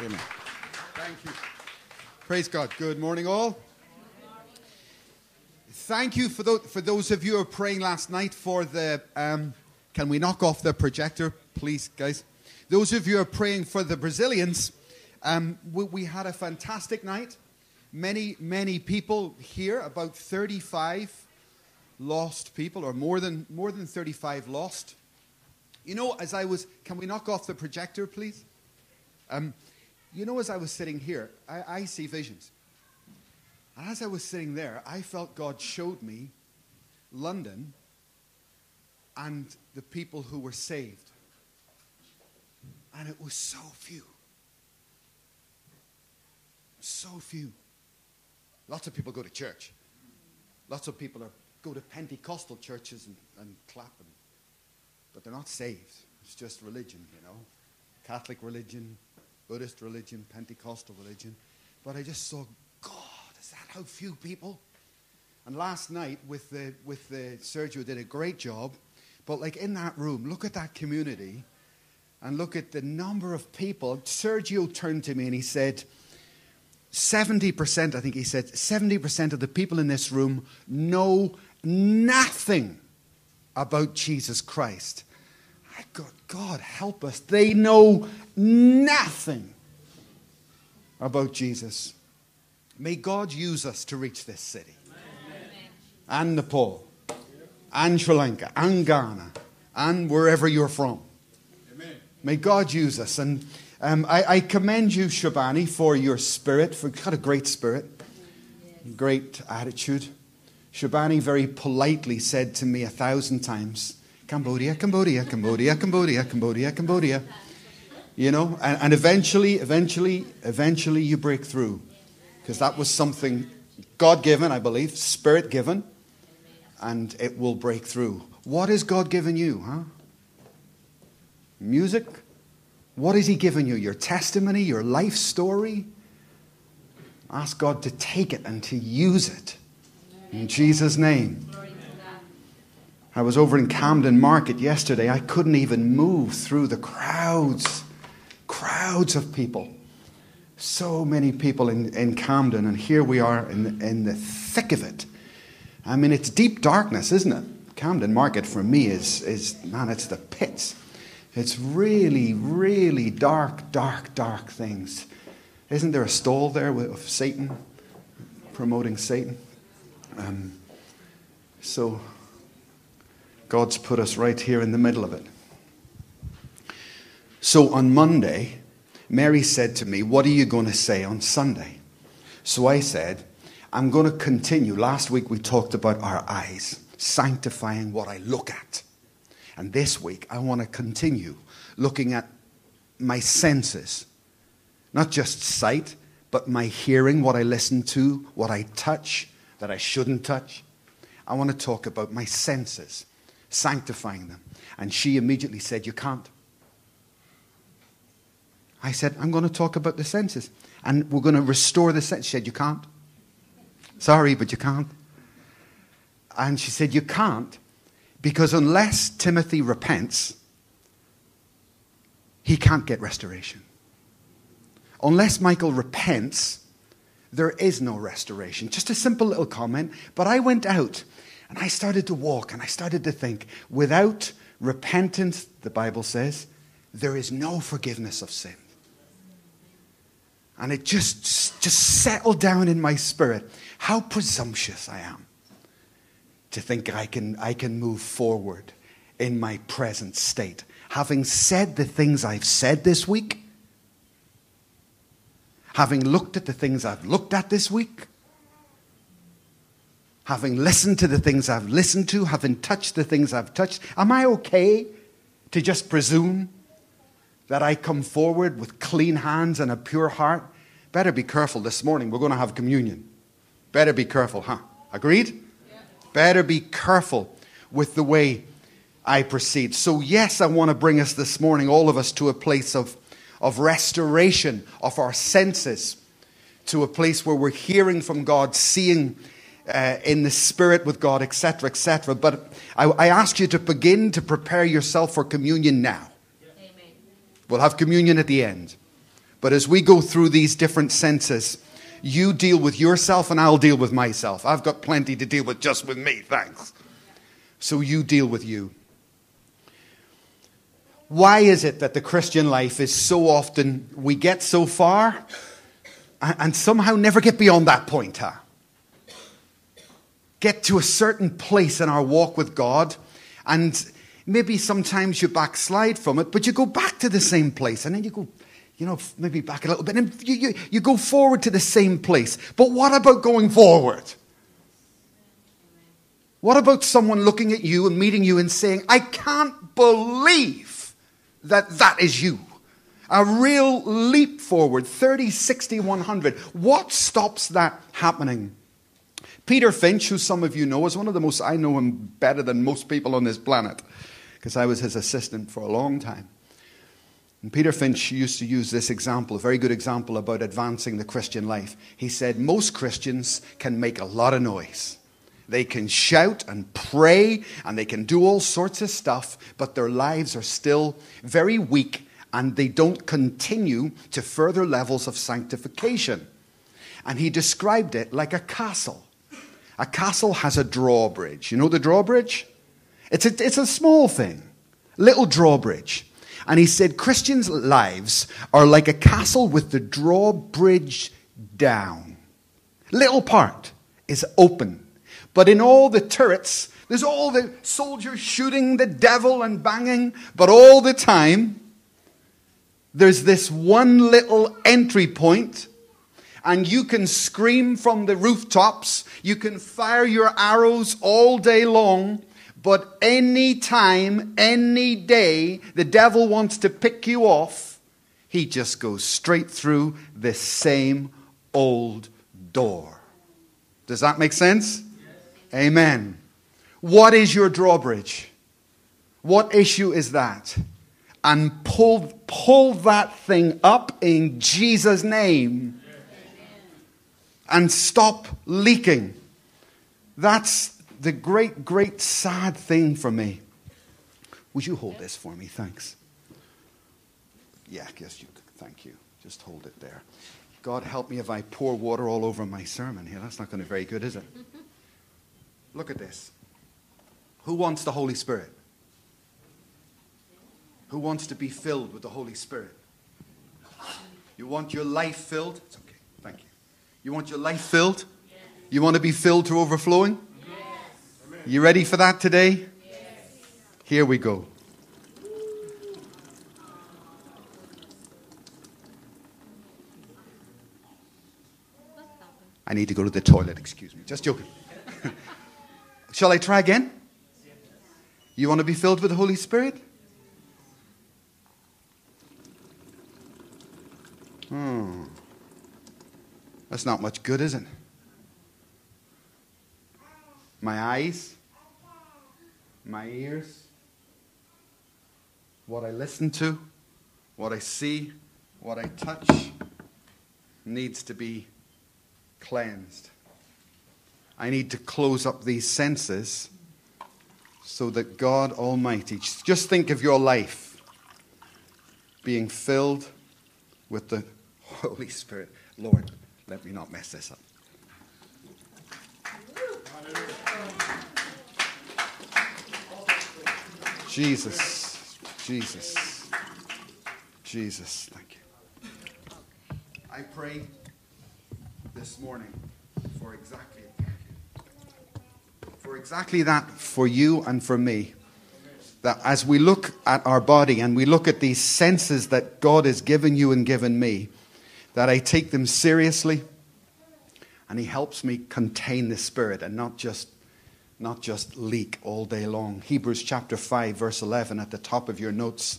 Amen. Thank you. Praise God. Good morning, all. Thank you for those, for those of you who are praying last night for the. Um, can we knock off the projector, please, guys? Those of you who are praying for the Brazilians, um, we, we had a fantastic night. Many, many people here, about 35 lost people, or more than, more than 35 lost. You know, as I was, can we knock off the projector, please? Um, you know, as I was sitting here, I, I see visions. And as I was sitting there, I felt God showed me London and the people who were saved. And it was so few. So few. Lots of people go to church. Lots of people are, go to Pentecostal churches and, and clap, and, but they're not saved. It's just religion, you know. Catholic religion, Buddhist religion, Pentecostal religion. But I just saw, God, is that how few people? And last night with the, with the Sergio did a great job. But like in that room, look at that community and look at the number of people. Sergio turned to me and he said, 70%, I think he said, 70% of the people in this room know nothing about Jesus Christ. I got, God help us. They know nothing about Jesus. May God use us to reach this city. Amen. And Nepal. And Sri Lanka. And Ghana. And wherever you're from. Amen. May God use us. And um, I, I, commend you, Shabani, for your spirit. For you've got a great spirit, great attitude. Shabani very politely said to me a thousand times, Cambodia, Cambodia, Cambodia, Cambodia, Cambodia, Cambodia. You know, and, and eventually, eventually, eventually you break through. Because that was something God given, I believe, spirit given, and it will break through. What has God given you, huh? Music? What has He given you? Your testimony, your life story? Ask God to take it and to use it. In Jesus' name. I was over in Camden Market yesterday. I couldn't even move through the crowds, crowds of people. So many people in, in Camden, and here we are in, in the thick of it. I mean, it's deep darkness, isn't it? Camden Market for me is, is man, it's the pits. It's really, really dark, dark, dark things. Isn't there a stall there of Satan, promoting Satan? Um, so God's put us right here in the middle of it. So on Monday, Mary said to me, What are you going to say on Sunday? So I said, I'm going to continue. Last week we talked about our eyes, sanctifying what I look at. And this week I want to continue looking at my senses, not just sight, but my hearing, what I listen to, what I touch that I shouldn't touch. I want to talk about my senses sanctifying them. And she immediately said, You can't. I said, I'm going to talk about the senses. And we're going to restore the sense. She said, You can't. Sorry, but you can't. And she said, You can't because unless Timothy repents, he can't get restoration. Unless Michael repents, there is no restoration. Just a simple little comment. But I went out and I started to walk and I started to think without repentance, the Bible says, there is no forgiveness of sin. And it just, just settled down in my spirit how presumptuous I am to think I can, I can move forward in my present state. Having said the things I've said this week, having looked at the things I've looked at this week, having listened to the things I've listened to, having touched the things I've touched, am I okay to just presume that I come forward with clean hands and a pure heart? Better be careful this morning. We're going to have communion. Better be careful, huh? Agreed? Yeah. Better be careful with the way I proceed. So, yes, I want to bring us this morning, all of us, to a place of, of restoration of our senses, to a place where we're hearing from God, seeing uh, in the spirit with God, etc., etc. But I, I, ask you to begin to prepare yourself for communion now. Amen. We'll have communion at the end. But as we go through these different senses, you deal with yourself and I'll deal with myself. I've got plenty to deal with just with me, thanks. So you deal with you. Why is it that the Christian life is so often we get so far and somehow never get beyond that point, huh? Get to a certain place in our walk with God, and maybe sometimes you backslide from it, but you go back to the same place, and then you go, you know, maybe back a little bit, and you, you, you go forward to the same place. But what about going forward? What about someone looking at you and meeting you and saying, I can't believe that that is you? A real leap forward, 30, 60, 100. What stops that happening? Peter Finch, who some of you know, is one of the most, I know him better than most people on this planet, because I was his assistant for a long time. And Peter Finch used to use this example, a very good example about advancing the Christian life. He said, Most Christians can make a lot of noise. They can shout and pray and they can do all sorts of stuff, but their lives are still very weak and they don't continue to further levels of sanctification. And he described it like a castle. A castle has a drawbridge. You know the drawbridge? It's a, it's a small thing, little drawbridge. And he said Christians' lives are like a castle with the drawbridge down. Little part is open. But in all the turrets, there's all the soldiers shooting the devil and banging, but all the time, there's this one little entry point, and you can scream from the rooftops, you can fire your arrows all day long, but any time, any day, the devil wants to pick you off, he just goes straight through the same old door. Does that make sense? Yes. Amen. What is your drawbridge? What issue is that? and pull, pull that thing up in Jesus' name and stop leaking. That's the great, great sad thing for me. Would you hold this for me? Thanks. Yeah, yes, you. Could thank you. Just hold it there. God help me if I pour water all over my sermon here. That's not going to be very good, is it? Look at this. Who wants the Holy Spirit? Who wants to be filled with the Holy Spirit? You want your life filled? It's okay. You want your life filled? Yes. You want to be filled to overflowing? Yes. You ready for that today? Yes. Here we go. I need to go to the toilet, excuse me. Just joking. Shall I try again? You want to be filled with the Holy Spirit? Hmm. That's not much good, is it? My eyes, my ears, what I listen to, what I see, what I touch needs to be cleansed. I need to close up these senses so that God Almighty, just think of your life being filled with the Holy Spirit. Lord, let me not mess this up. Jesus, Jesus, Jesus, thank you. I pray this morning for exactly for exactly that for you and for me that as we look at our body and we look at these senses that God has given you and given me, that I take them seriously and He helps me contain the Spirit and not just, not just leak all day long. Hebrews chapter 5, verse 11 at the top of your notes.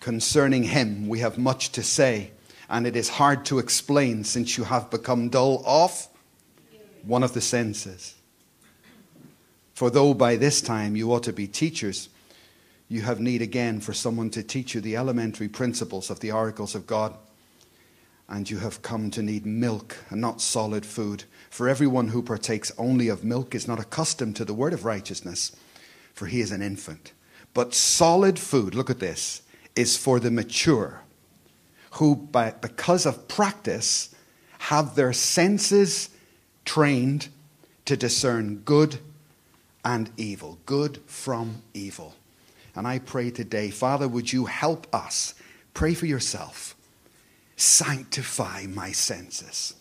Concerning Him, we have much to say, and it is hard to explain since you have become dull of one of the senses. For though by this time you ought to be teachers, you have need again for someone to teach you the elementary principles of the oracles of God. And you have come to need milk and not solid food. For everyone who partakes only of milk is not accustomed to the word of righteousness, for he is an infant. But solid food, look at this, is for the mature, who, by, because of practice, have their senses trained to discern good and evil, good from evil. And I pray today, Father, would you help us? Pray for yourself. Sanctify my senses.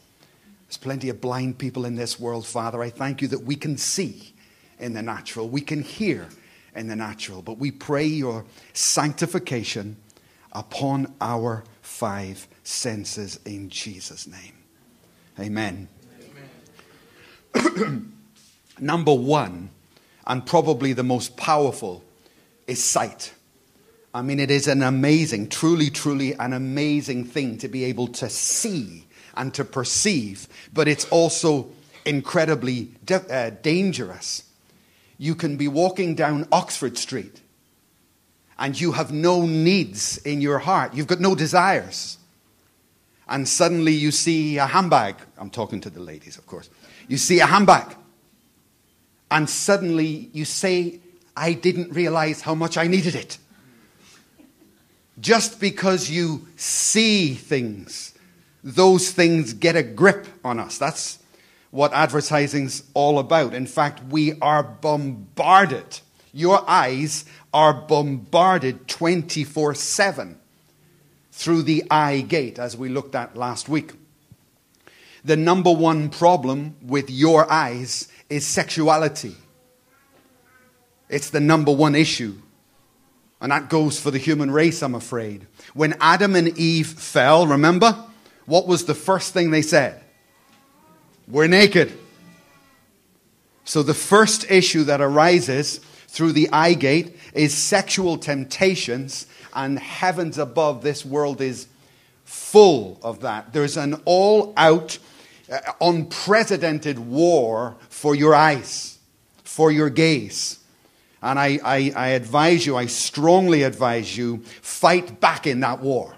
There's plenty of blind people in this world, Father. I thank you that we can see in the natural, we can hear in the natural, but we pray your sanctification upon our five senses in Jesus' name. Amen. Amen. Number one, and probably the most powerful, is sight. I mean, it is an amazing, truly, truly an amazing thing to be able to see and to perceive, but it's also incredibly de- uh, dangerous. You can be walking down Oxford Street and you have no needs in your heart, you've got no desires. And suddenly you see a handbag. I'm talking to the ladies, of course. You see a handbag. And suddenly you say, I didn't realize how much I needed it. Just because you see things, those things get a grip on us. That's what advertising's all about. In fact, we are bombarded. Your eyes are bombarded 24 7 through the eye gate, as we looked at last week. The number one problem with your eyes is sexuality. It's the number one issue. And that goes for the human race, I'm afraid. When Adam and Eve fell, remember? What was the first thing they said? We're naked. So the first issue that arises through the eye gate is sexual temptations, and heavens above, this world is full of that. There's an all out, uh, unprecedented war for your eyes, for your gaze. And I, I, I advise you, I strongly advise you, fight back in that war.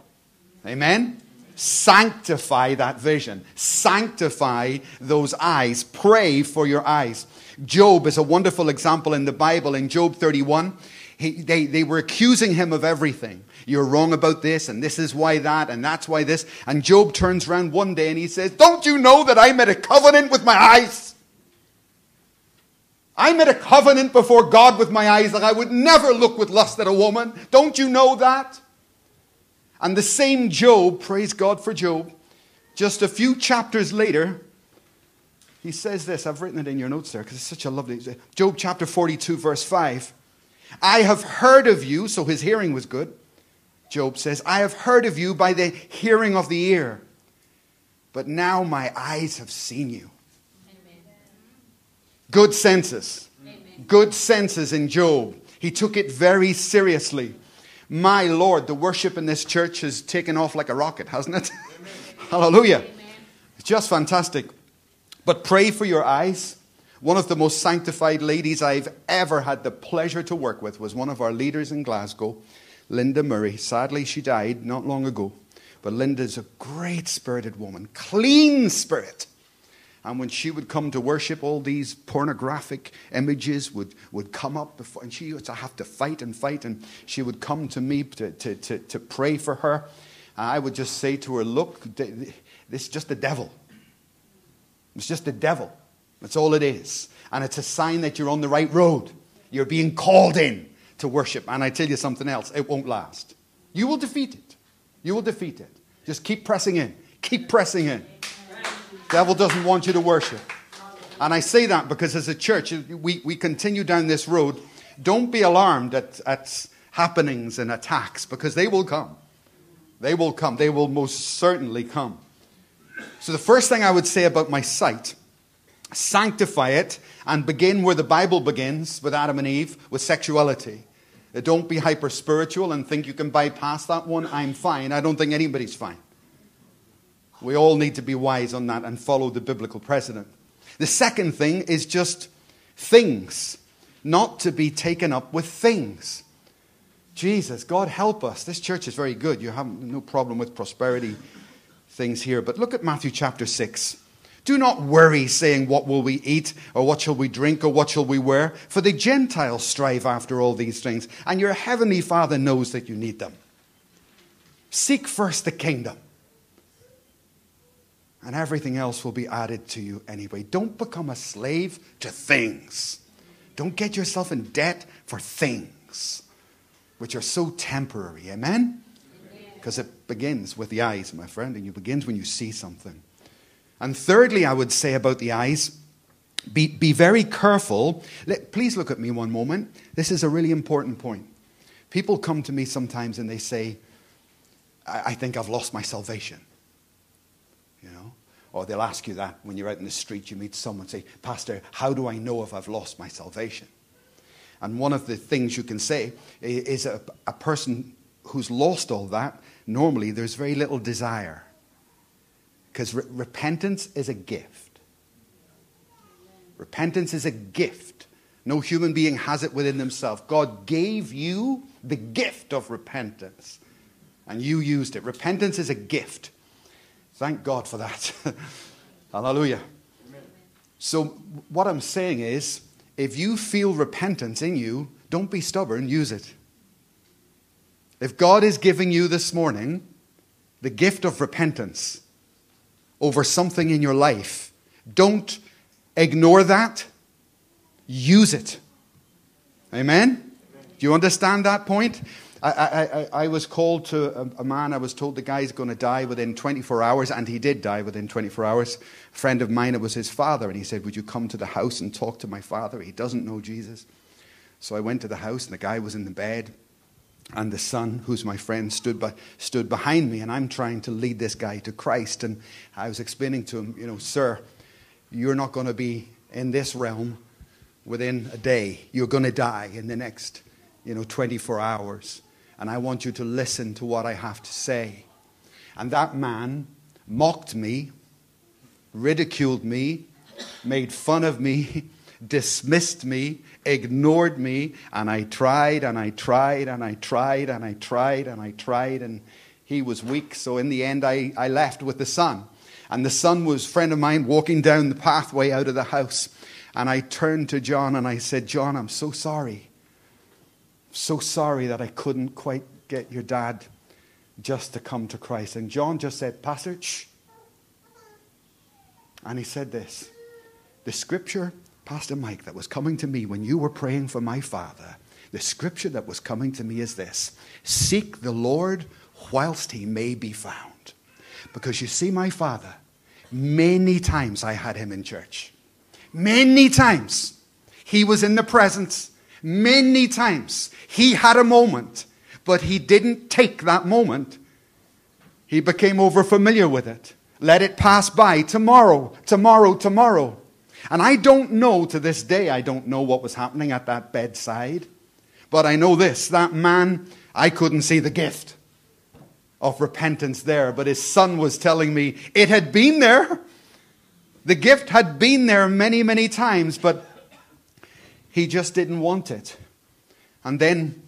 Amen? Sanctify that vision. Sanctify those eyes. Pray for your eyes. Job is a wonderful example in the Bible. In Job 31, he, they, they were accusing him of everything. You're wrong about this, and this is why that, and that's why this. And Job turns around one day and he says, Don't you know that I made a covenant with my eyes? I made a covenant before God with my eyes that I would never look with lust at a woman. Don't you know that? And the same Job, praise God for Job, just a few chapters later, he says this. I've written it in your notes there because it's such a lovely. Job chapter 42, verse 5. I have heard of you, so his hearing was good. Job says, I have heard of you by the hearing of the ear, but now my eyes have seen you. Good senses. Amen. Good senses in Job. He took it very seriously. My Lord, the worship in this church has taken off like a rocket, hasn't it? Hallelujah. Amen. It's just fantastic. But pray for your eyes. One of the most sanctified ladies I've ever had the pleasure to work with was one of our leaders in Glasgow, Linda Murray. Sadly, she died not long ago. But Linda's a great spirited woman, clean spirit. And when she would come to worship, all these pornographic images would, would come up before, and she used to have to fight and fight. And she would come to me to, to, to, to pray for her. And I would just say to her, Look, this is just the devil. It's just the devil. That's all it is. And it's a sign that you're on the right road. You're being called in to worship. And I tell you something else, it won't last. You will defeat it. You will defeat it. Just keep pressing in. Keep pressing in. Devil doesn't want you to worship. And I say that because as a church, we, we continue down this road. Don't be alarmed at, at happenings and attacks because they will come. They will come. They will most certainly come. So, the first thing I would say about my sight sanctify it and begin where the Bible begins with Adam and Eve, with sexuality. Don't be hyper spiritual and think you can bypass that one. I'm fine. I don't think anybody's fine. We all need to be wise on that and follow the biblical precedent. The second thing is just things, not to be taken up with things. Jesus, God help us. This church is very good. You have no problem with prosperity things here. But look at Matthew chapter 6. Do not worry, saying, What will we eat, or what shall we drink, or what shall we wear? For the Gentiles strive after all these things, and your heavenly Father knows that you need them. Seek first the kingdom. And everything else will be added to you anyway. Don't become a slave to things. Don't get yourself in debt for things, which are so temporary. Amen? Because it begins with the eyes, my friend, and it begins when you see something. And thirdly, I would say about the eyes, be, be very careful. Let, please look at me one moment. This is a really important point. People come to me sometimes and they say, I, I think I've lost my salvation. Or they'll ask you that when you're out in the street, you meet someone, say, Pastor, how do I know if I've lost my salvation? And one of the things you can say is a, a person who's lost all that, normally there's very little desire. Because re- repentance is a gift. Repentance is a gift. No human being has it within themselves. God gave you the gift of repentance, and you used it. Repentance is a gift. Thank God for that. Hallelujah. Amen. So, what I'm saying is, if you feel repentance in you, don't be stubborn, use it. If God is giving you this morning the gift of repentance over something in your life, don't ignore that. Use it. Amen? Do you understand that point? I, I, I, was called to a, a, man, I was told the guy's going to die within 24 hours, and he did die within 24 hours. A friend of mine, it was his father, and he said, Would you come to the house and talk to my father? He doesn't know Jesus. So I went to the house, and the guy was in the bed and the son, who's my friend, stood, by, stood behind me, and I'm trying to lead this guy to Christ. And I was explaining to him, you know, sir, you're not going to be in this realm within a day. You're going to die in the next, you know, 24 hours. And I want you to listen to what I have to say. And that man mocked me, ridiculed me, made fun of me, dismissed me, ignored me, and I tried and I tried and I tried and I tried and I tried, and he was weak. So in the end, I, I left with the son. And the son was a friend of mine walking down the pathway out of the house. And I turned to John and I said, John, I'm so sorry. So sorry that I couldn't quite get your dad just to come to Christ. And John just said, Pastor, shh. And he said this The scripture Pastor Mike, that was coming to me when you were praying for my father, the scripture that was coming to me is this Seek the Lord whilst he may be found. Because you see, my father, many times I had him in church. Many times he was in the presence. Many times he had a moment, but he didn't take that moment. He became over familiar with it. Let it pass by tomorrow, tomorrow, tomorrow. And I don't know to this day, I don't know what was happening at that bedside. But I know this that man, I couldn't see the gift of repentance there, but his son was telling me it had been there. The gift had been there many, many times, but he just didn't want it. And then,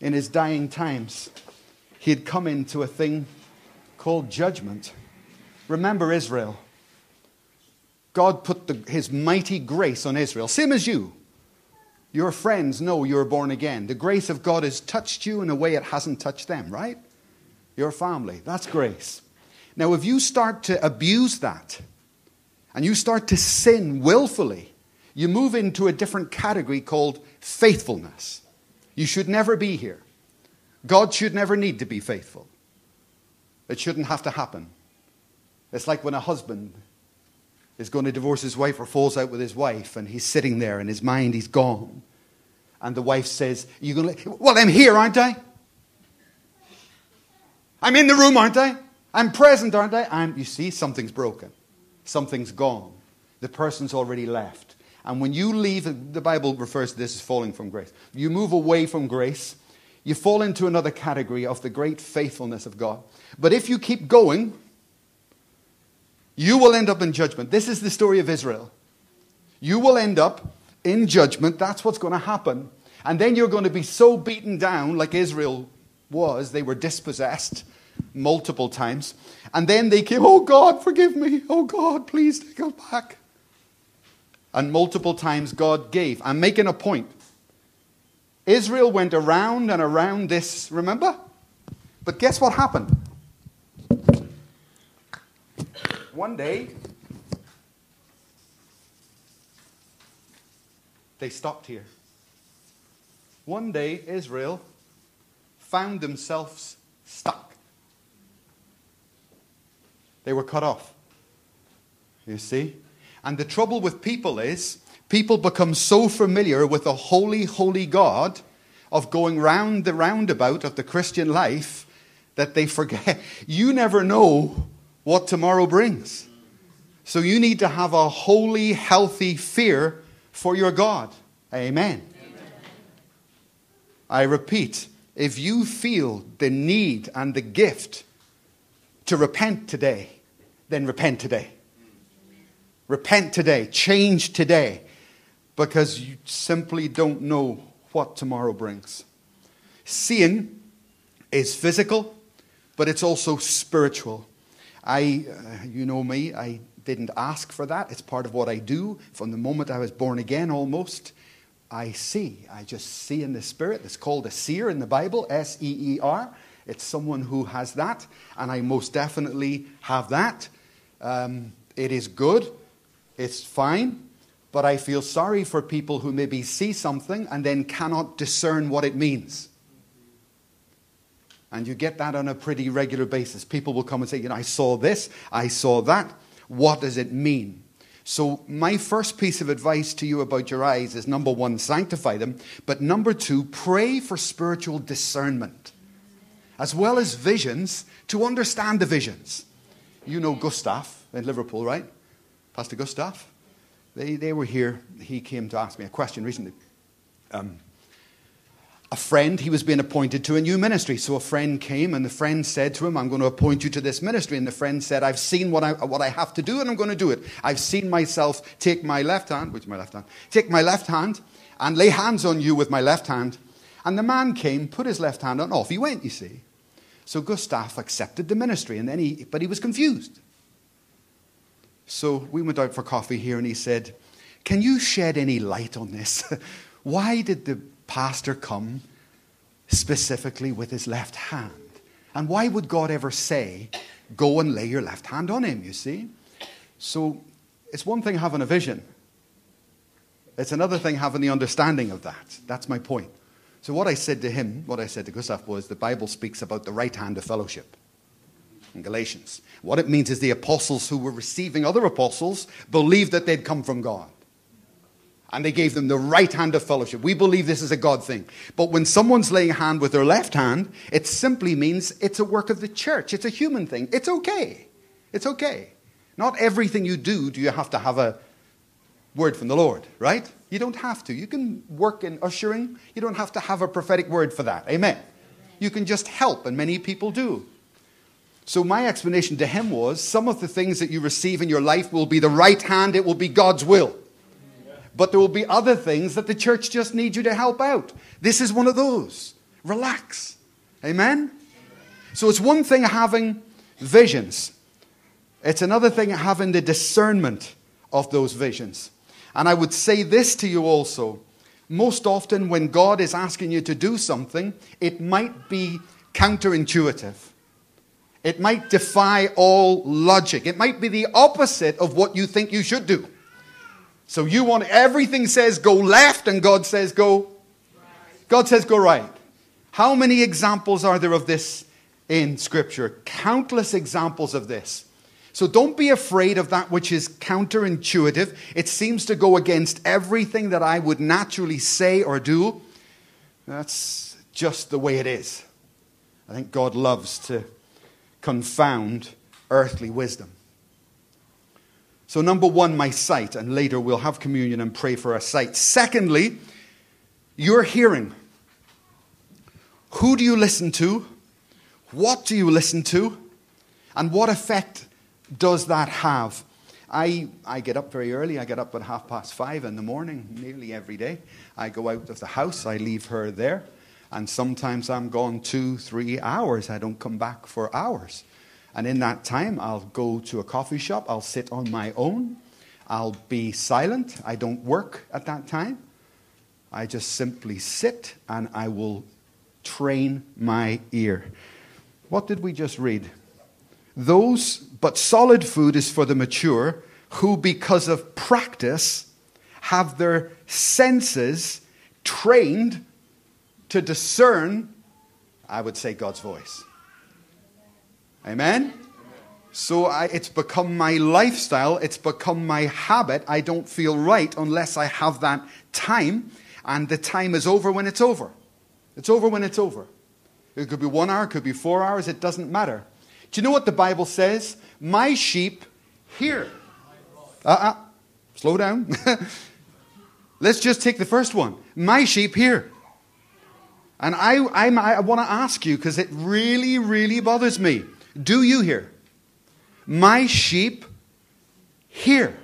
in his dying times, he had come into a thing called judgment. Remember Israel. God put the, his mighty grace on Israel, same as you. Your friends know you're born again. The grace of God has touched you in a way it hasn't touched them, right? Your family. That's grace. Now, if you start to abuse that and you start to sin willfully, you move into a different category called faithfulness. You should never be here. God should never need to be faithful. It shouldn't have to happen. It's like when a husband is going to divorce his wife or falls out with his wife, and he's sitting there in his mind, he's gone. And the wife says, you going to Well, I'm here, aren't I? I'm in the room, aren't I? I'm present, aren't I? I'm, you see, something's broken. Something's gone. The person's already left. And when you leave, the Bible refers to this as falling from grace. You move away from grace, you fall into another category of the great faithfulness of God. But if you keep going, you will end up in judgment. This is the story of Israel. You will end up in judgment. That's what's going to happen. And then you're going to be so beaten down, like Israel was. They were dispossessed multiple times. And then they came, Oh God, forgive me. Oh God, please take us back. And multiple times God gave. I'm making a point. Israel went around and around this, remember? But guess what happened? One day, they stopped here. One day, Israel found themselves stuck. They were cut off. You see? And the trouble with people is, people become so familiar with a holy, holy God of going round the roundabout of the Christian life that they forget. You never know what tomorrow brings. So you need to have a holy, healthy fear for your God. Amen. Amen. I repeat, if you feel the need and the gift to repent today, then repent today. Repent today. Change today. Because you simply don't know what tomorrow brings. Seeing is physical, but it's also spiritual. I, uh, you know me, I didn't ask for that. It's part of what I do from the moment I was born again almost. I see. I just see in the Spirit. It's called a seer in the Bible, S E E R. It's someone who has that, and I most definitely have that. Um, it is good, it's fine, but I feel sorry for people who maybe see something and then cannot discern what it means. And you get that on a pretty regular basis. People will come and say, You know, I saw this, I saw that. What does it mean? So, my first piece of advice to you about your eyes is number one, sanctify them. But number two, pray for spiritual discernment, as well as visions to understand the visions. You know Gustav in Liverpool, right? Pastor Gustav? They, they were here. He came to ask me a question recently. Um, a friend, he was being appointed to a new ministry. So a friend came and the friend said to him, I'm going to appoint you to this ministry. And the friend said, I've seen what I, what I have to do and I'm going to do it. I've seen myself take my left hand, which is my left hand, take my left hand and lay hands on you with my left hand. And the man came, put his left hand on, off he went, you see. So Gustav accepted the ministry, and then he, but he was confused. So we went out for coffee here, and he said, Can you shed any light on this? Why did the pastor come specifically with his left hand? And why would God ever say, Go and lay your left hand on him, you see? So it's one thing having a vision, it's another thing having the understanding of that. That's my point. So, what I said to him, what I said to Gustav was the Bible speaks about the right hand of fellowship in Galatians. What it means is the apostles who were receiving other apostles believed that they'd come from God. And they gave them the right hand of fellowship. We believe this is a God thing. But when someone's laying hand with their left hand, it simply means it's a work of the church. It's a human thing. It's okay. It's okay. Not everything you do do you have to have a word from the Lord, right? You don't have to. You can work in ushering. You don't have to have a prophetic word for that. Amen. You can just help, and many people do. So, my explanation to him was some of the things that you receive in your life will be the right hand, it will be God's will. But there will be other things that the church just needs you to help out. This is one of those. Relax. Amen? So, it's one thing having visions, it's another thing having the discernment of those visions. And I would say this to you also. Most often, when God is asking you to do something, it might be counterintuitive. It might defy all logic. It might be the opposite of what you think you should do. So you want everything says go left, and God says go. God says go right. How many examples are there of this in Scripture? Countless examples of this. So don't be afraid of that which is counterintuitive. It seems to go against everything that I would naturally say or do. That's just the way it is. I think God loves to confound earthly wisdom. So, number one, my sight, and later we'll have communion and pray for our sight. Secondly, your hearing. Who do you listen to? What do you listen to? And what effect does that have? I, I get up very early. I get up at half past five in the morning, nearly every day. I go out of the house, I leave her there. And sometimes I'm gone two, three hours. I don't come back for hours. And in that time, I'll go to a coffee shop. I'll sit on my own. I'll be silent. I don't work at that time. I just simply sit and I will train my ear. What did we just read? Those, but solid food is for the mature who, because of practice, have their senses trained to discern, I would say, God's voice. Amen? So I, it's become my lifestyle, it's become my habit. I don't feel right unless I have that time, and the time is over when it's over. It's over when it's over. It could be one hour, it could be four hours, it doesn't matter. Do you know what the Bible says? My sheep hear. Uh uh-uh. uh Slow down. Let's just take the first one. My sheep hear. And I, I, I want to ask you because it really, really bothers me. Do you hear? My sheep hear.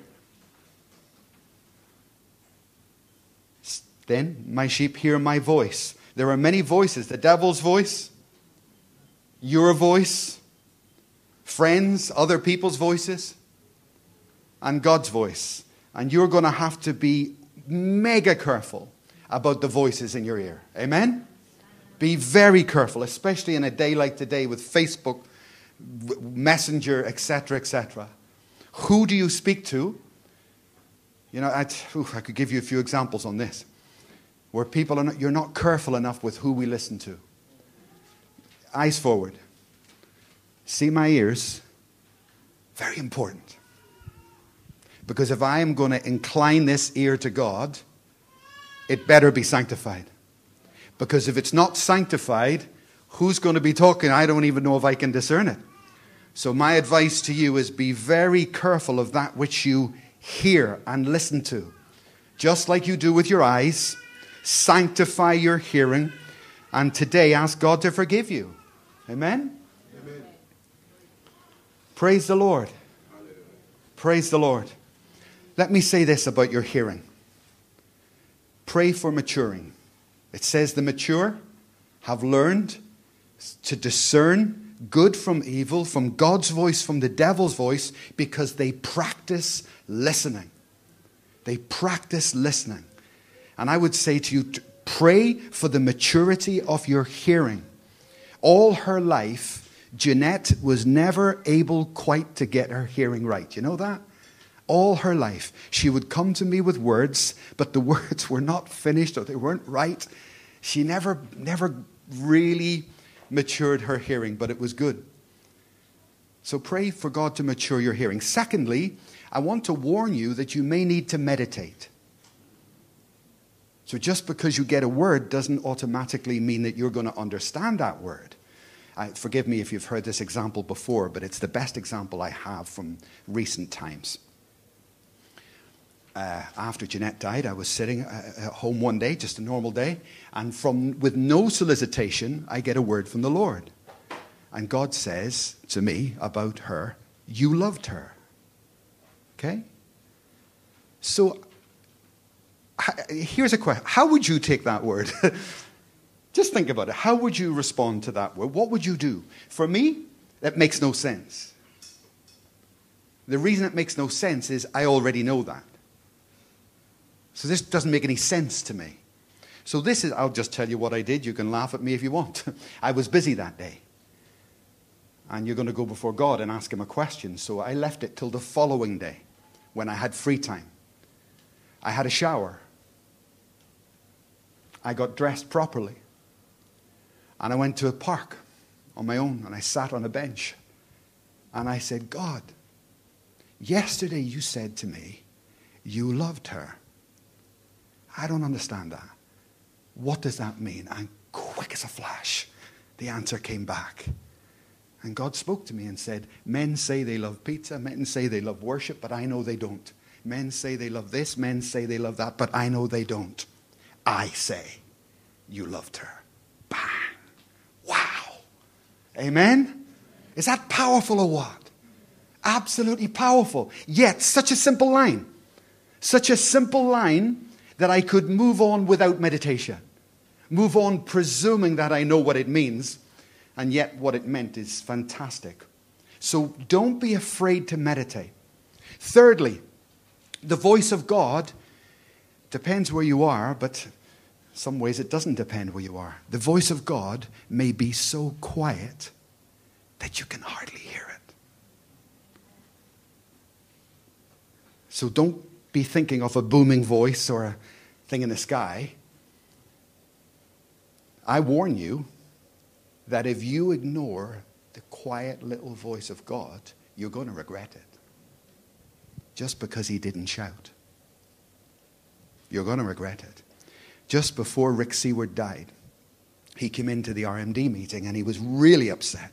Then my sheep hear my voice. There are many voices the devil's voice, your voice, friends, other people's voices, and God's voice. And you're going to have to be mega careful about the voices in your ear. Amen? Be very careful, especially in a day like today with Facebook, Messenger, etc., etc. Who do you speak to? You know, I could give you a few examples on this where people are not, you're not careful enough with who we listen to. Eyes forward. See my ears. Very important. Because if I am going to incline this ear to God, it better be sanctified. Because if it's not sanctified, who's going to be talking? I don't even know if I can discern it. So, my advice to you is be very careful of that which you hear and listen to. Just like you do with your eyes, sanctify your hearing, and today ask God to forgive you. Amen? Amen. Praise the Lord. Praise the Lord. Let me say this about your hearing pray for maturing. It says the mature have learned to discern good from evil, from God's voice, from the devil's voice, because they practice listening. They practice listening. And I would say to you, pray for the maturity of your hearing. All her life, Jeanette was never able quite to get her hearing right. You know that? All her life, she would come to me with words, but the words were not finished or they weren't right. She never, never really matured her hearing, but it was good. So pray for God to mature your hearing. Secondly, I want to warn you that you may need to meditate. So just because you get a word doesn't automatically mean that you're going to understand that word. Forgive me if you've heard this example before, but it's the best example I have from recent times. Uh, after Jeanette died, I was sitting uh, at home one day, just a normal day, and from with no solicitation, I get a word from the Lord. And God says to me about her, You loved her. Okay? So here's a question How would you take that word? Just think about it. How would you respond to that word? What would you do? For me, that makes no sense. The reason it makes no sense is I already know that. So this doesn't make any sense to me. So this is, I'll just tell you what I did. You can laugh at me if you want. I was busy that day. And you're going to go before God and ask Him a question. So I left it till the following day when I had free time. I had a shower. I got dressed properly. And I went to a park on my own and I sat on a bench. And I said, God, yesterday you said to me, you loved her. I don't understand that. What does that mean? And quick as a flash, the answer came back. And God spoke to me and said, Men say they love pizza, men say they love worship, but I know they don't. Men say they love this, men say they love that, but I know they don't. I say, you loved her. Bang. Wow. Amen? Is that powerful or what? Absolutely powerful. Yet, such a simple line. Such a simple line that I could move on without meditation. Move on presuming that I know what it means, and yet what it meant is fantastic. So don't be afraid to meditate. Thirdly, the voice of God depends where you are, but some ways it doesn't depend where you are. The voice of God may be so quiet that you can hardly hear it. So don't be thinking of a booming voice or a thing in the sky. I warn you that if you ignore the quiet little voice of God, you're going to regret it. Just because he didn't shout. You're going to regret it. Just before Rick Seaward died, he came into the RMD meeting and he was really upset.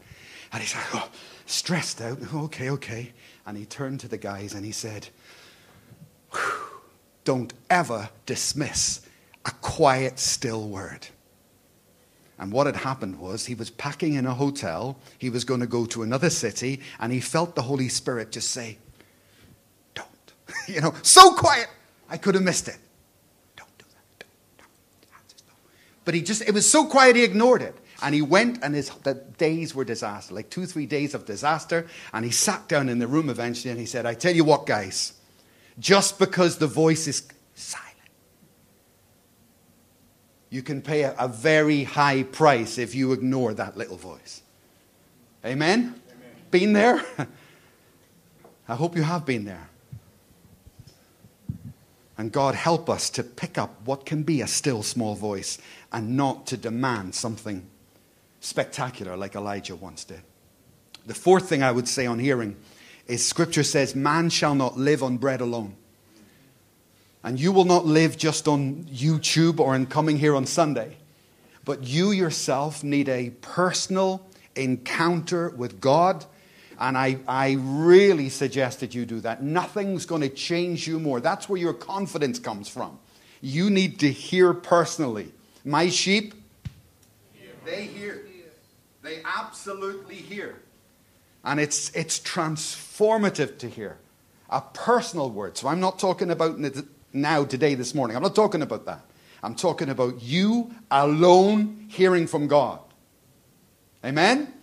And he's like, oh, stressed out. Okay, okay. And he turned to the guys and he said, Don't ever dismiss a quiet, still word. And what had happened was he was packing in a hotel. He was going to go to another city, and he felt the Holy Spirit just say, Don't. you know, so quiet, I could have missed it. Don't do that. But he just, it was so quiet, he ignored it. And he went, and his the days were disaster, like two, three days of disaster. And he sat down in the room eventually, and he said, I tell you what, guys, just because the voice is silent, you can pay a, a very high price if you ignore that little voice. Amen? Amen. Been there? I hope you have been there. And God, help us to pick up what can be a still small voice and not to demand something spectacular like Elijah once did. The fourth thing I would say on hearing is Scripture says, Man shall not live on bread alone. And you will not live just on YouTube or in coming here on Sunday, but you yourself need a personal encounter with God. And I, I really suggest that you do that. Nothing's going to change you more. That's where your confidence comes from. You need to hear personally. My sheep, they hear. They absolutely hear. And it's, it's transformative to hear a personal word. So I'm not talking about now, today, this morning. I'm not talking about that. I'm talking about you alone hearing from God. Amen? Amen?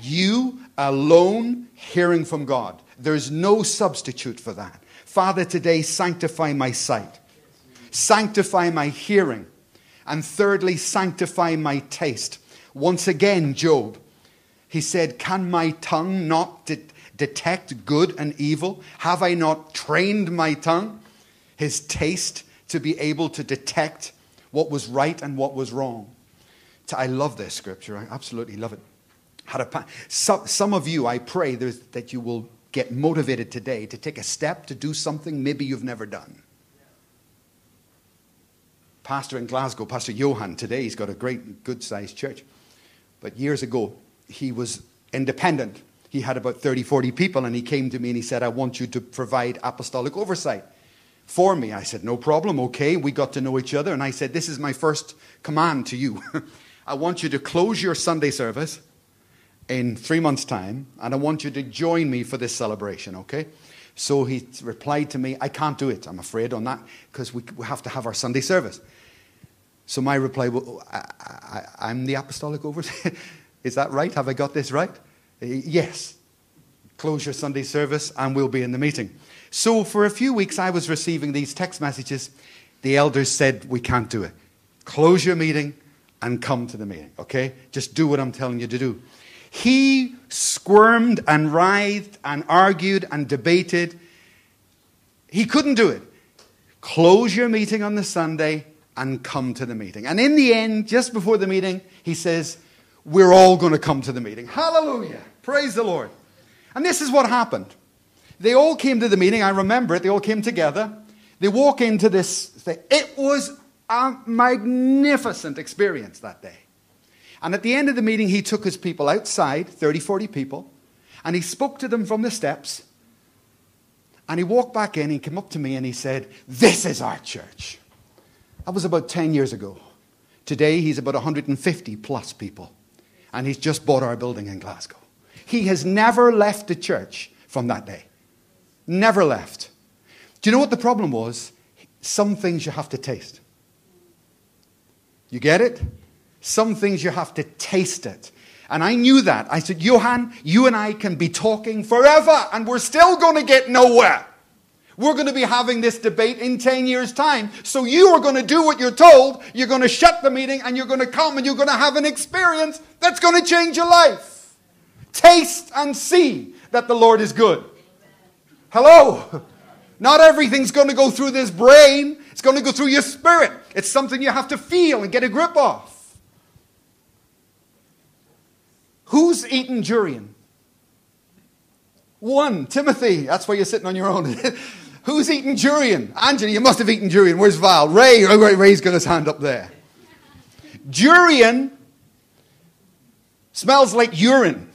You alone hearing from God. There's no substitute for that. Father, today, sanctify my sight, sanctify my hearing, and thirdly, sanctify my taste. Once again, Job, he said, Can my tongue not detect good and evil? Have I not trained my tongue? his taste to be able to detect what was right and what was wrong. I love this scripture. I absolutely love it. Some of you, I pray that you will get motivated today to take a step to do something maybe you've never done. Pastor in Glasgow, Pastor Johan, today he's got a great, good sized church. But years ago, he was independent. He had about 30, 40 people, and he came to me and he said, I want you to provide apostolic oversight for me. I said, No problem, okay. We got to know each other. And I said, This is my first command to you. I want you to close your Sunday service in three months' time, and I want you to join me for this celebration, okay? So he replied to me, I can't do it, I'm afraid, on that, because we, have to have our Sunday service. So my reply, well, I, am the apostolic oversight. Is that right? Have I got this right? Yes. Close your Sunday service, and we'll be in the meeting. So for a few weeks, I was receiving these text messages. The elders said, We can't do it. Close your meeting and come to the meeting, okay? Just do what I'm telling you to do. He squirmed and writhed and argued and debated. He couldn't do it. Close your meeting on the Sunday and come to the meeting. And in the end, just before the meeting, he says, We're all going to come to the meeting. Hallelujah. Praise the Lord. And this is what happened. They all came to the meeting. I remember it. They all came together. They walk into this thing. It was a magnificent experience that day. And at the end of the meeting, he took his people outside, 30, 40 people, and he spoke to them from the steps. And he walked back in, he came up to me and he said, This is our church. That was about 10 years ago. Today, he's about 150 plus people. And he's just bought our building in Glasgow. He has never left the church from that day. Never left. Do you know what the problem was? Some things you have to taste. You get it? Some things you have to taste it. And I knew that. I said, Johan, you and I can be talking forever and we're still going to get nowhere. We're going to be having this debate in 10 years' time. So you are going to do what you're told. You're going to shut the meeting and you're going to come and you're going to have an experience that's going to change your life. Taste and see that the Lord is good. Hello. Not everything's going to go through this brain. It's going to go through your spirit. It's something you have to feel and get a grip of. Who's eaten durian? One. Timothy. That's why you're sitting on your own. Who's eaten durian? Angela, you must have eaten durian. Where's Val? Ray. Oh, Ray's got his hand up there. Durian smells like urine.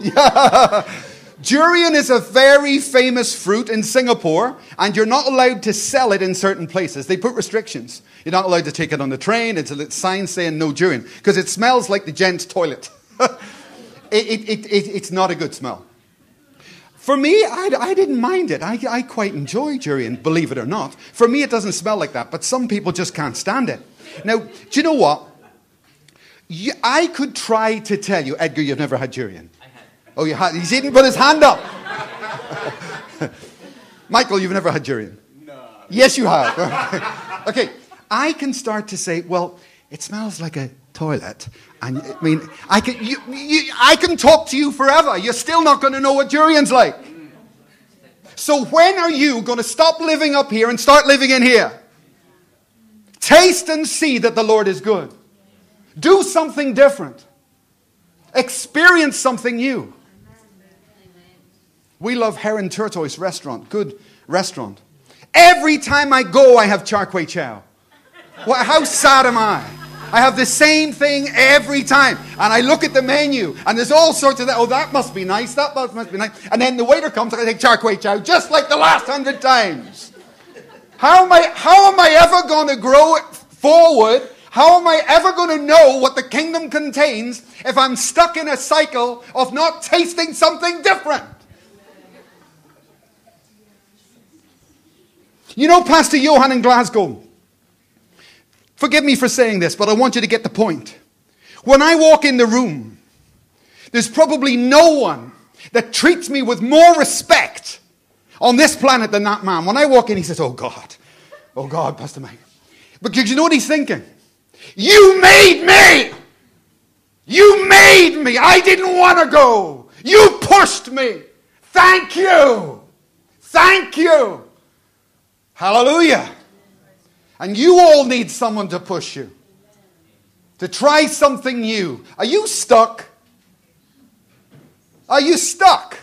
Durian is a very famous fruit in Singapore, and you're not allowed to sell it in certain places. They put restrictions. You're not allowed to take it on the train. It's a sign saying no durian because it smells like the gent's toilet. it, it, it, it's not a good smell. For me, I, I didn't mind it. I, I quite enjoy durian, believe it or not. For me, it doesn't smell like that, but some people just can't stand it. Now, do you know what? You, I could try to tell you, Edgar, you've never had durian. Oh, you had, he's even put his hand up. Michael, you've never had durian? No. Yes, you have. okay, I can start to say, well, it smells like a toilet. And I mean, I can, you, you, I can talk to you forever. You're still not going to know what durian's like. So when are you going to stop living up here and start living in here? Taste and see that the Lord is good. Do something different. Experience something new. We love Heron Tortoise Restaurant. Good restaurant. Every time I go, I have char kway teow. Well, how sad am I? I have the same thing every time. And I look at the menu, and there's all sorts of that. Oh, that must be nice. That must be nice. And then the waiter comes, and I take char kway teow, just like the last hundred times. How am I, how am I ever going to grow forward? How am I ever going to know what the kingdom contains if I'm stuck in a cycle of not tasting something different? You know, Pastor Johan in Glasgow, forgive me for saying this, but I want you to get the point. When I walk in the room, there's probably no one that treats me with more respect on this planet than that man. When I walk in, he says, Oh God, oh God, Pastor Mike. Because you know what he's thinking? You made me! You made me! I didn't want to go! You pushed me! Thank you! Thank you! Hallelujah. And you all need someone to push you, to try something new. Are you stuck? Are you stuck?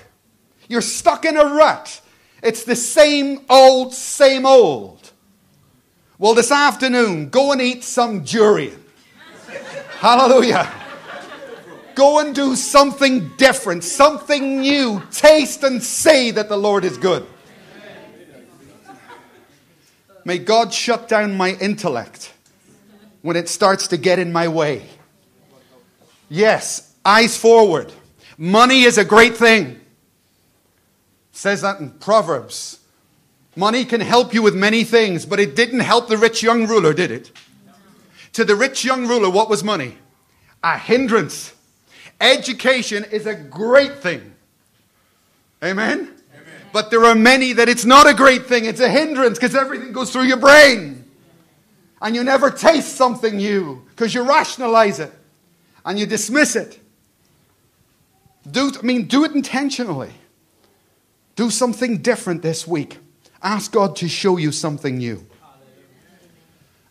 You're stuck in a rut. It's the same old, same old. Well, this afternoon, go and eat some durian. Hallelujah. Go and do something different, something new. Taste and say that the Lord is good. May God shut down my intellect when it starts to get in my way. Yes, eyes forward. Money is a great thing. It says that in Proverbs. Money can help you with many things, but it didn't help the rich young ruler, did it? To the rich young ruler, what was money? A hindrance. Education is a great thing. Amen? But there are many that it's not a great thing, it's a hindrance because everything goes through your brain. And you never taste something new because you rationalize it and you dismiss it. Do, I mean, do it intentionally. Do something different this week. Ask God to show you something new.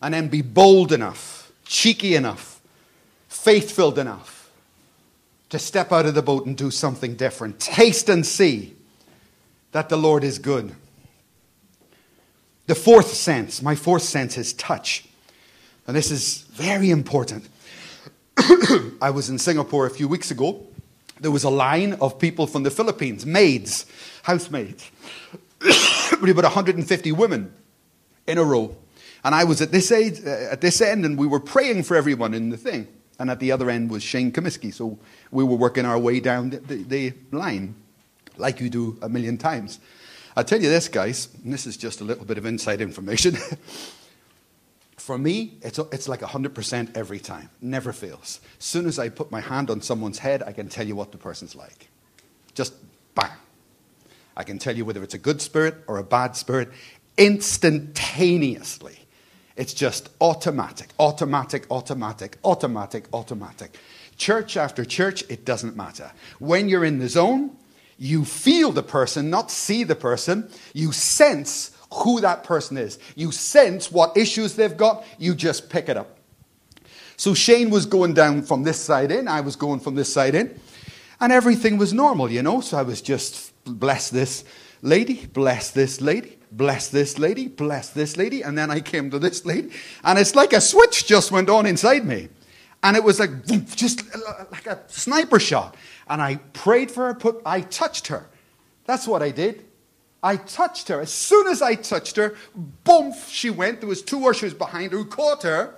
And then be bold enough, cheeky enough, faith filled enough to step out of the boat and do something different. Taste and see that the Lord is good. The fourth sense, my fourth sense is touch. And this is very important. I was in Singapore a few weeks ago. There was a line of people from the Philippines, maids, housemaids, about 150 women in a row. And I was at this, age, uh, at this end, and we were praying for everyone in the thing. And at the other end was Shane Comiskey. So we were working our way down the, the, the line like you do a million times. I'll tell you this, guys, this is just a little bit of inside information. For me, it's, it's like 100% every time, never fails. As soon as I put my hand on someone's head, I can tell you what the person's like. Just bang. I can tell you whether it's a good spirit or a bad spirit instantaneously. It's just automatic, automatic, automatic, automatic, automatic. church after church, it doesn't matter. When you're in the zone, you feel the person, not see the person. You sense who that person is. You sense what issues they've got. You just pick it up. So Shane was going down from this side in, I was going from this side in, and everything was normal, you know. So I was just bless this lady, bless this lady, bless this lady, bless this lady, and then I came to this lady, and it's like a switch just went on inside me. And it was like just like a sniper shot. And I prayed for her, put I touched her. That's what I did. I touched her. As soon as I touched her, boom, she went. There was two ushers behind her who caught her.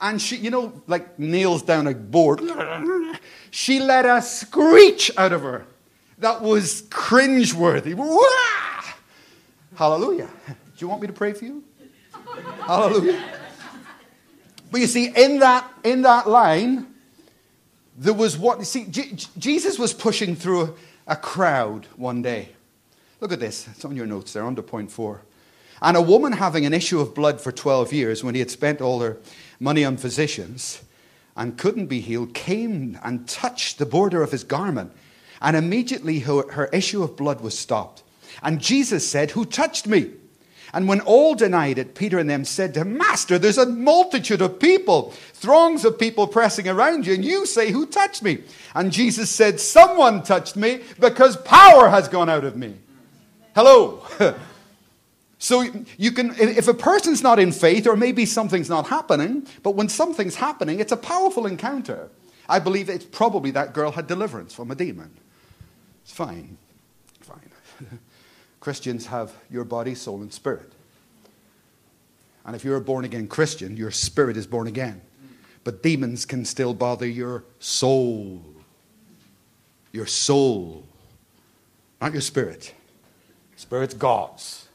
And she, you know, like nails down a board. She let a screech out of her. That was cringeworthy. Hallelujah. Do you want me to pray for you? Hallelujah. But you see, in that, in that line, there was what, see, J- Jesus was pushing through a, a crowd one day. Look at this. It's on your notes there, under point four. And a woman having an issue of blood for 12 years, when he had spent all her money on physicians and couldn't be healed, came and touched the border of his garment. And immediately her, her issue of blood was stopped. And Jesus said, Who touched me? And when all denied it, Peter and them said to him, Master, there's a multitude of people, throngs of people pressing around you, and you say, Who touched me? And Jesus said, Someone touched me because power has gone out of me. Hello. so you can, if a person's not in faith, or maybe something's not happening, but when something's happening, it's a powerful encounter. I believe it's probably that girl had deliverance from a demon. It's fine. Fine. Christians have your body, soul, and spirit. And if you're a born again Christian, your spirit is born again. But demons can still bother your soul. Your soul, not your spirit. Spirit's God's.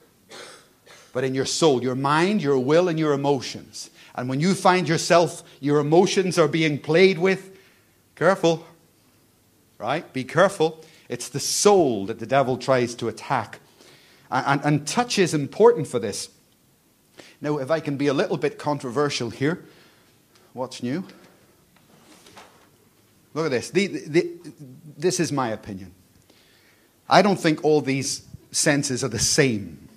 But in your soul, your mind, your will, and your emotions. And when you find yourself, your emotions are being played with, careful, right? Be careful. It's the soul that the devil tries to attack. And, and, touch is important for this. Now, if I can be a little bit controversial here, what's new? Look at this. The, the, this is my opinion. I don't think all these senses are the same.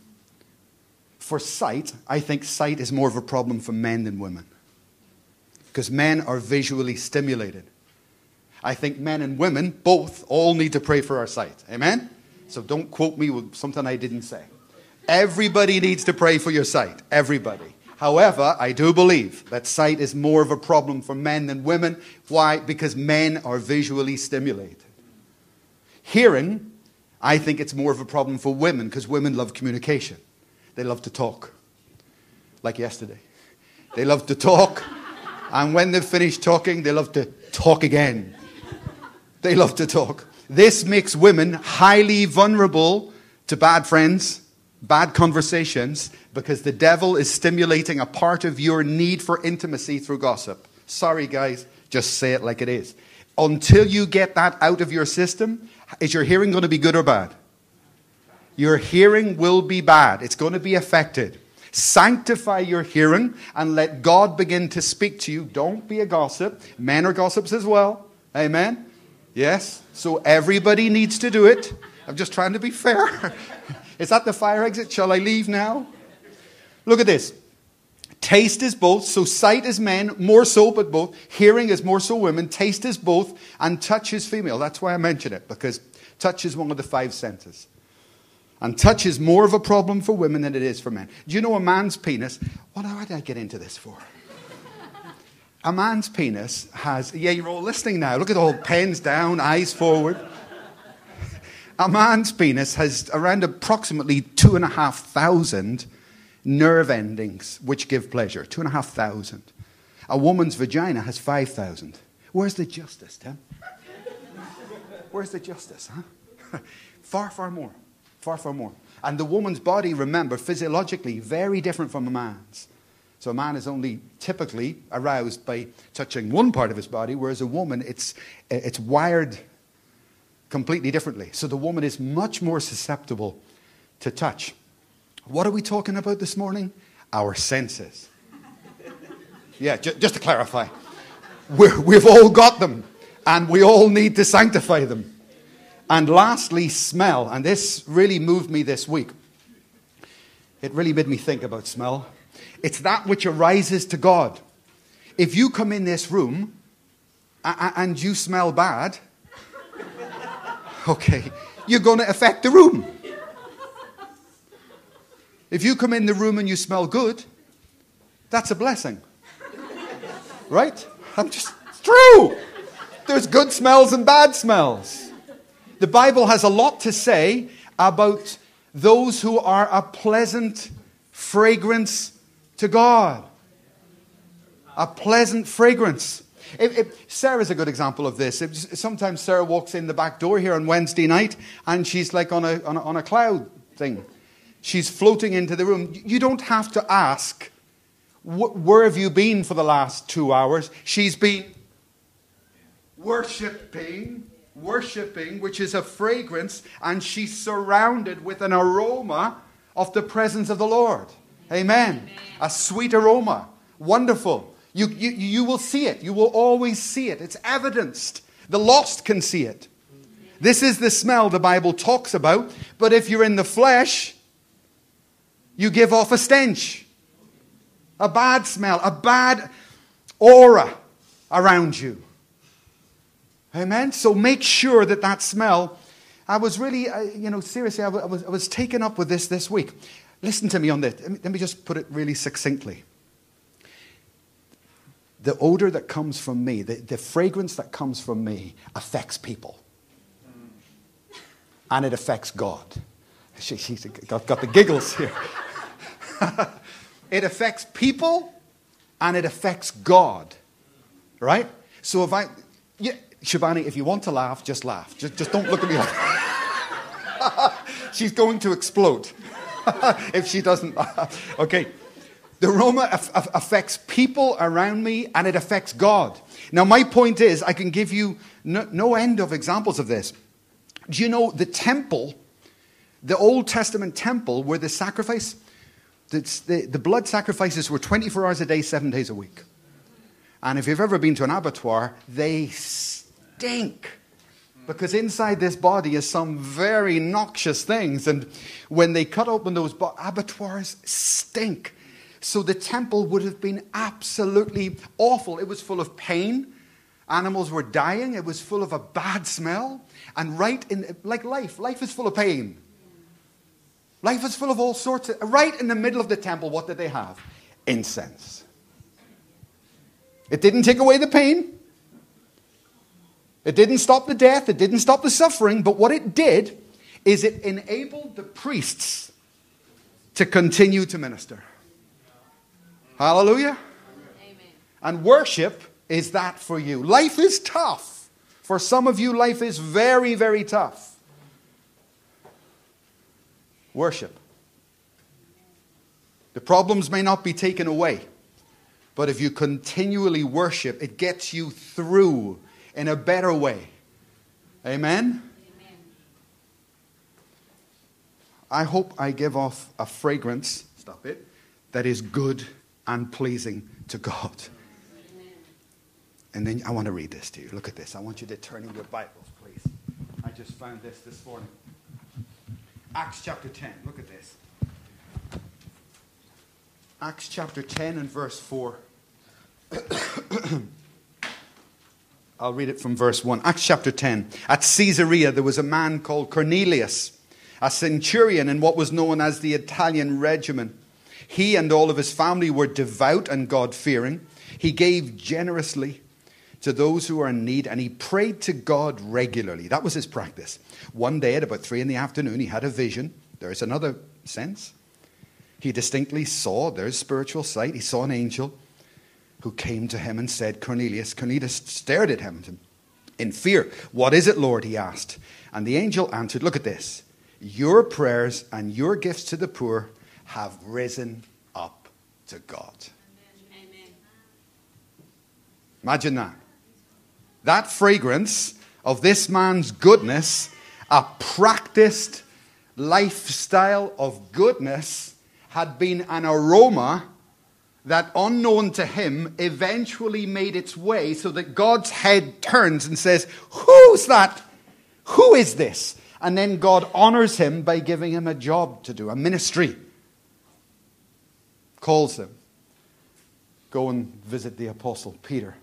For sight, I think sight is more of a problem for men than women. Because men are visually stimulated. I think men and women both all need to pray for our sight. Amen? So don't quote me with something I didn't say. Everybody needs to pray for your sight. Everybody. However, I do believe that sight is more of a problem for men than women. Why? Because men are visually stimulated. Hearing I think it's more of a problem for women because women love communication. They love to talk, like yesterday. They love to talk, and when they've finished talking, they love to talk again. They love to talk. This makes women highly vulnerable to bad friends, bad conversations, because the devil is stimulating a part of your need for intimacy through gossip. Sorry, guys, just say it like it is. Until you get that out of your system, is your hearing going to be good or bad? Your hearing will be bad. It's going to be affected. Sanctify your hearing and let God begin to speak to you. Don't be a gossip. Men are gossips as well. Amen? Yes? So everybody needs to do it. I'm just trying to be fair. Is that the fire exit? Shall I leave now? Look at this. Taste is both, so sight is men, more so, but both. Hearing is more so women. Taste is both, and touch is female. That's why I mention it, because touch is one of the five senses. And touch is more of a problem for women than it is for men. Do you know a man's penis? What, why did I get into this for? A man's penis has, yeah, you're all listening now. Look at all pens down, eyes forward. a man's penis has around approximately two and a half thousand nerve endings which give pleasure. Two and a half thousand. A woman's vagina has 5,000. Where's the justice, Tim? Where's the justice, huh? far, far more. Far, far more. And the woman's body, remember, physiologically, very different from a man's. So a man is only typically aroused by touching one part of his body, whereas a woman, it's, it's wired completely differently. So the woman is much more susceptible to touch. What are we talking about this morning? Our senses. Yeah, j- just to clarify, we have all got them. And we all need to sanctify them. And lastly, smell. And this really moved me this week. It really made me think about smell. It's that which arises to God. If you come in this room and you smell bad, okay, you're going to affect the room. If you come in the room and you smell good, that's a blessing. Right? I'm just, it's true. There's good smells and bad smells. The Bible has a lot to say about those who are a pleasant fragrance to God. A pleasant fragrance. If, if, Sarah's a good example of this. Sometimes Sarah walks in the back door here on Wednesday night and she's like on a, on a, on a cloud thing. She's floating into the room. You don't have to ask, where have you been for the last two hours? She's been worshiping, worshiping, which is a fragrance, and she's surrounded with an aroma of the presence of the Lord. Amen. Amen. A sweet aroma. Wonderful. You, you, you will see it. You will always see it. It's evidenced. The lost can see it. This is the smell the Bible talks about. But if you're in the flesh, you give off a stench, a bad smell, a bad aura around you. Amen? So make sure that that smell. I was really, uh, you know, seriously, I was, I was taken up with this this week. Listen to me on this. Let me just put it really succinctly the odor that comes from me, the, the fragrance that comes from me, affects people. And it affects God. She, she's got, got the giggles here. it affects people and it affects God. Right? So if I, yeah, if you want to laugh, just laugh. Just, just don't look at me like She's going to explode if she doesn't. okay. The aroma affects people around me and it affects God. Now, my point is, I can give you no, no end of examples of this. Do you know the temple, the Old Testament temple, where the sacrifice, the, the blood sacrifices were 24 hours a day, seven days a week. And if you've ever been to an abattoir, they stink because inside this body is some very noxious things. And when they cut open those abattoirs, stink. So the temple would have been absolutely awful. It was full of pain. Animals were dying. It was full of a bad smell. And right in, like life, life is full of pain. Life is full of all sorts of, right in the middle of the temple, what did they have? Incense. It didn't take away the pain. It didn't stop the death. It didn't stop the suffering. But what it did is it enabled the priests to continue to minister. Hallelujah. Amen. And worship is that for you. Life is tough. For some of you, life is very, very tough. Worship. The problems may not be taken away, but if you continually worship, it gets you through in a better way. Amen? Amen? I hope I give off a fragrance, stop it, that is good and pleasing to God. And then I want to read this to you. Look at this. I want you to turn in your Bibles, please. I just found this this morning. Acts chapter 10. Look at this. Acts chapter 10 and verse 4. I'll read it from verse 1. Acts chapter 10. At Caesarea, there was a man called Cornelius, a centurion in what was known as the Italian regiment he and all of his family were devout and God fearing. He gave generously to those who were in need and he prayed to God regularly. That was his practice. One day at about three in the afternoon, he had a vision. There's another sense. He distinctly saw, there's spiritual sight, he saw an angel who came to him and said, Cornelius. Cornelius stared at him in fear. What is it, Lord? he asked. And the angel answered, Look at this. Your prayers and your gifts to the poor have risen up to God. Imagine that. That fragrance of this man's goodness, a practiced lifestyle of goodness, had been an aroma that unknown to him eventually made its way so that God's head turns and says, Who's that? Who is this? And then God honors him by giving him a job to do, a ministry. Calls him. Go and visit the apostle Peter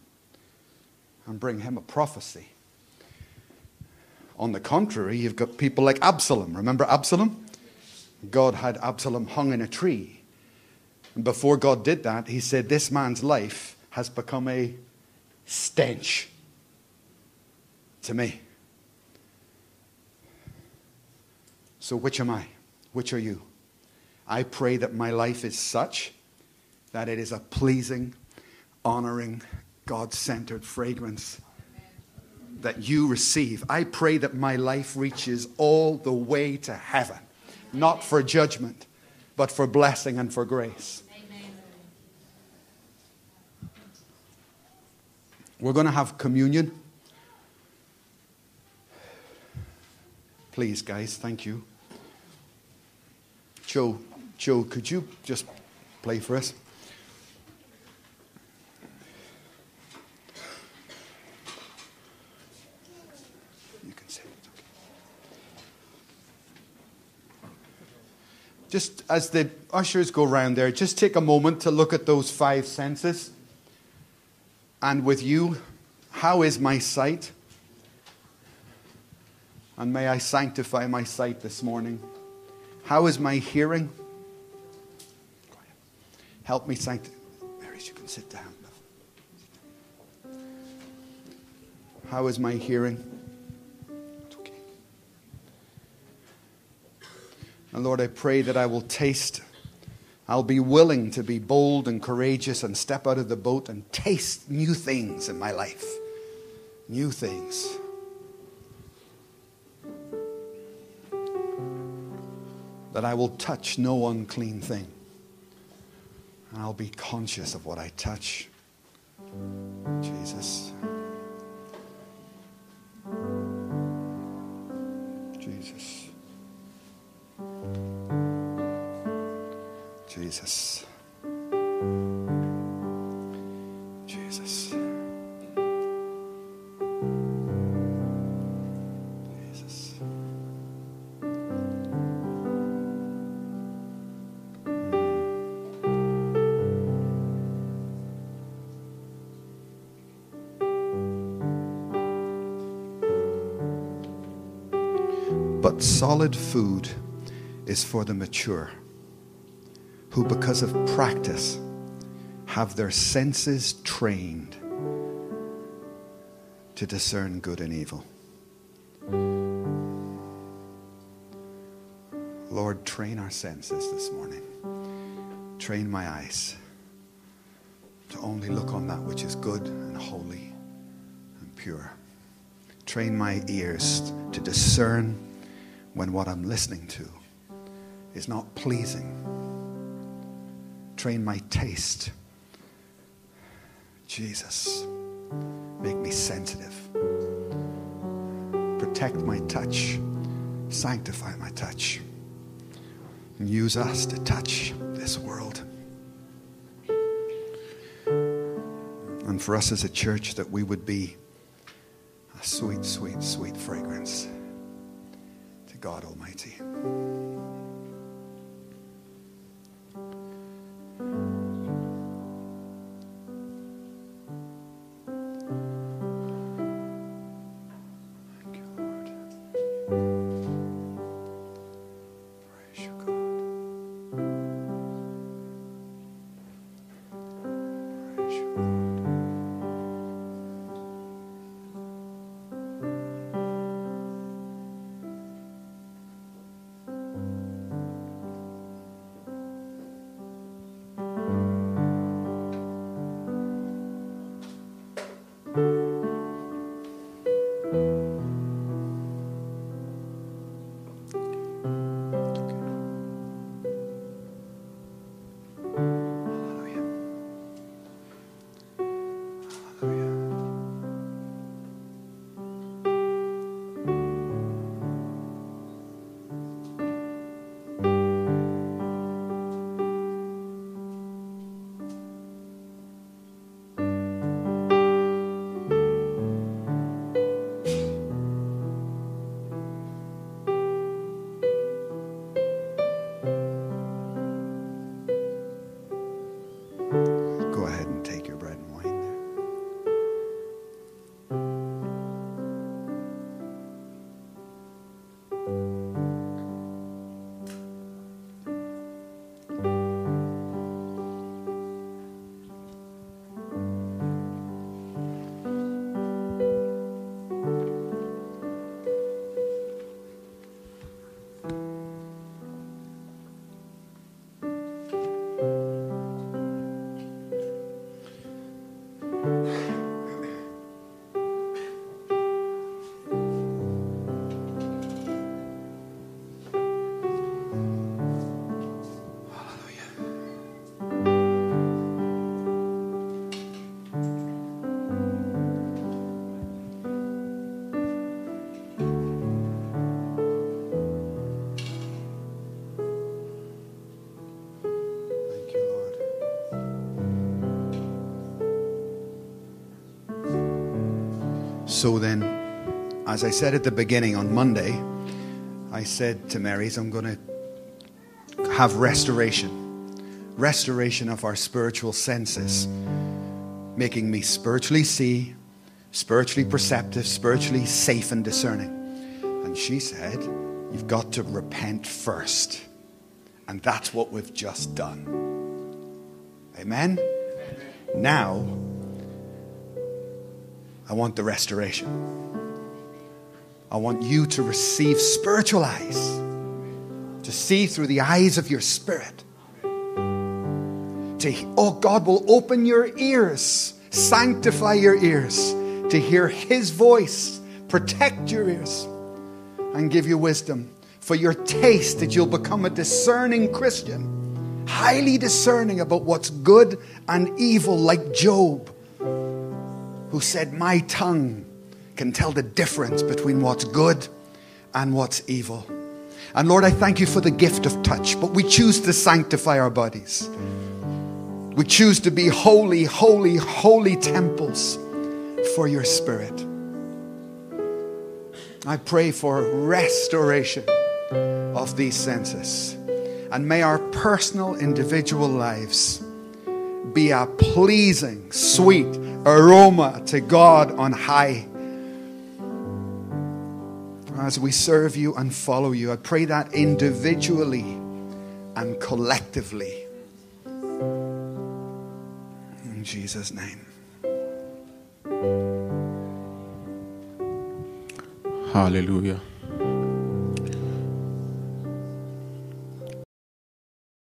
and bring him a prophecy. On the contrary, you've got people like Absalom. Remember Absalom? God had Absalom hung in a tree. And before God did that, he said, This man's life has become a stench to me. So, which am I? Which are you? I pray that my life is such that it is a pleasing, honoring, God centered fragrance that you receive. I pray that my life reaches all the way to heaven, not for judgment, but for blessing and for grace. We're going to have communion. Please, guys, thank you. Joe, Joe, could you just play for us? You can sit. Just as the ushers go round there, just take a moment to look at those five senses. And with you, how is my sight? And may I sanctify my sight this morning. How is my hearing? Help me sanctify. Mary, you can sit down. How is my hearing? And Lord, I pray that I will taste, I'll be willing to be bold and courageous and step out of the boat and taste new things in my life. New things. that I will touch no unclean thing. And I'll be conscious of what I touch. Jesus. Jesus. Jesus. Jesus. But solid food is for the mature, who, because of practice, have their senses trained to discern good and evil. Lord, train our senses this morning. Train my eyes to only look on that which is good and holy and pure. Train my ears to discern when what I'm listening to is not pleasing. Train my taste. Jesus, make me sensitive. Protect my touch. Sanctify my touch. And use us to touch this world. And for us as a church, that we would be a sweet, sweet, sweet fragrance to God Almighty. So then, as I said at the beginning on Monday, I said to Mary's, I'm going to have restoration. Restoration of our spiritual senses, making me spiritually see, spiritually perceptive, spiritually safe and discerning. And she said, You've got to repent first. And that's what we've just done. Amen? Now, I want the restoration. I want you to receive spiritual eyes, to see through the eyes of your spirit. To, oh, God will open your ears, sanctify your ears to hear His voice, protect your ears, and give you wisdom for your taste that you'll become a discerning Christian, highly discerning about what's good and evil, like Job, who said, My tongue can tell the difference between what's good and what's evil. And Lord, I thank you for the gift of touch, but we choose to sanctify our bodies. We choose to be holy, holy, holy temples for your spirit. I pray for restoration of these senses. And may our personal, individual lives be a pleasing, sweet aroma to God on high. As we serve you and follow you, I pray that individually and collectively. In Jesus' name. Hallelujah.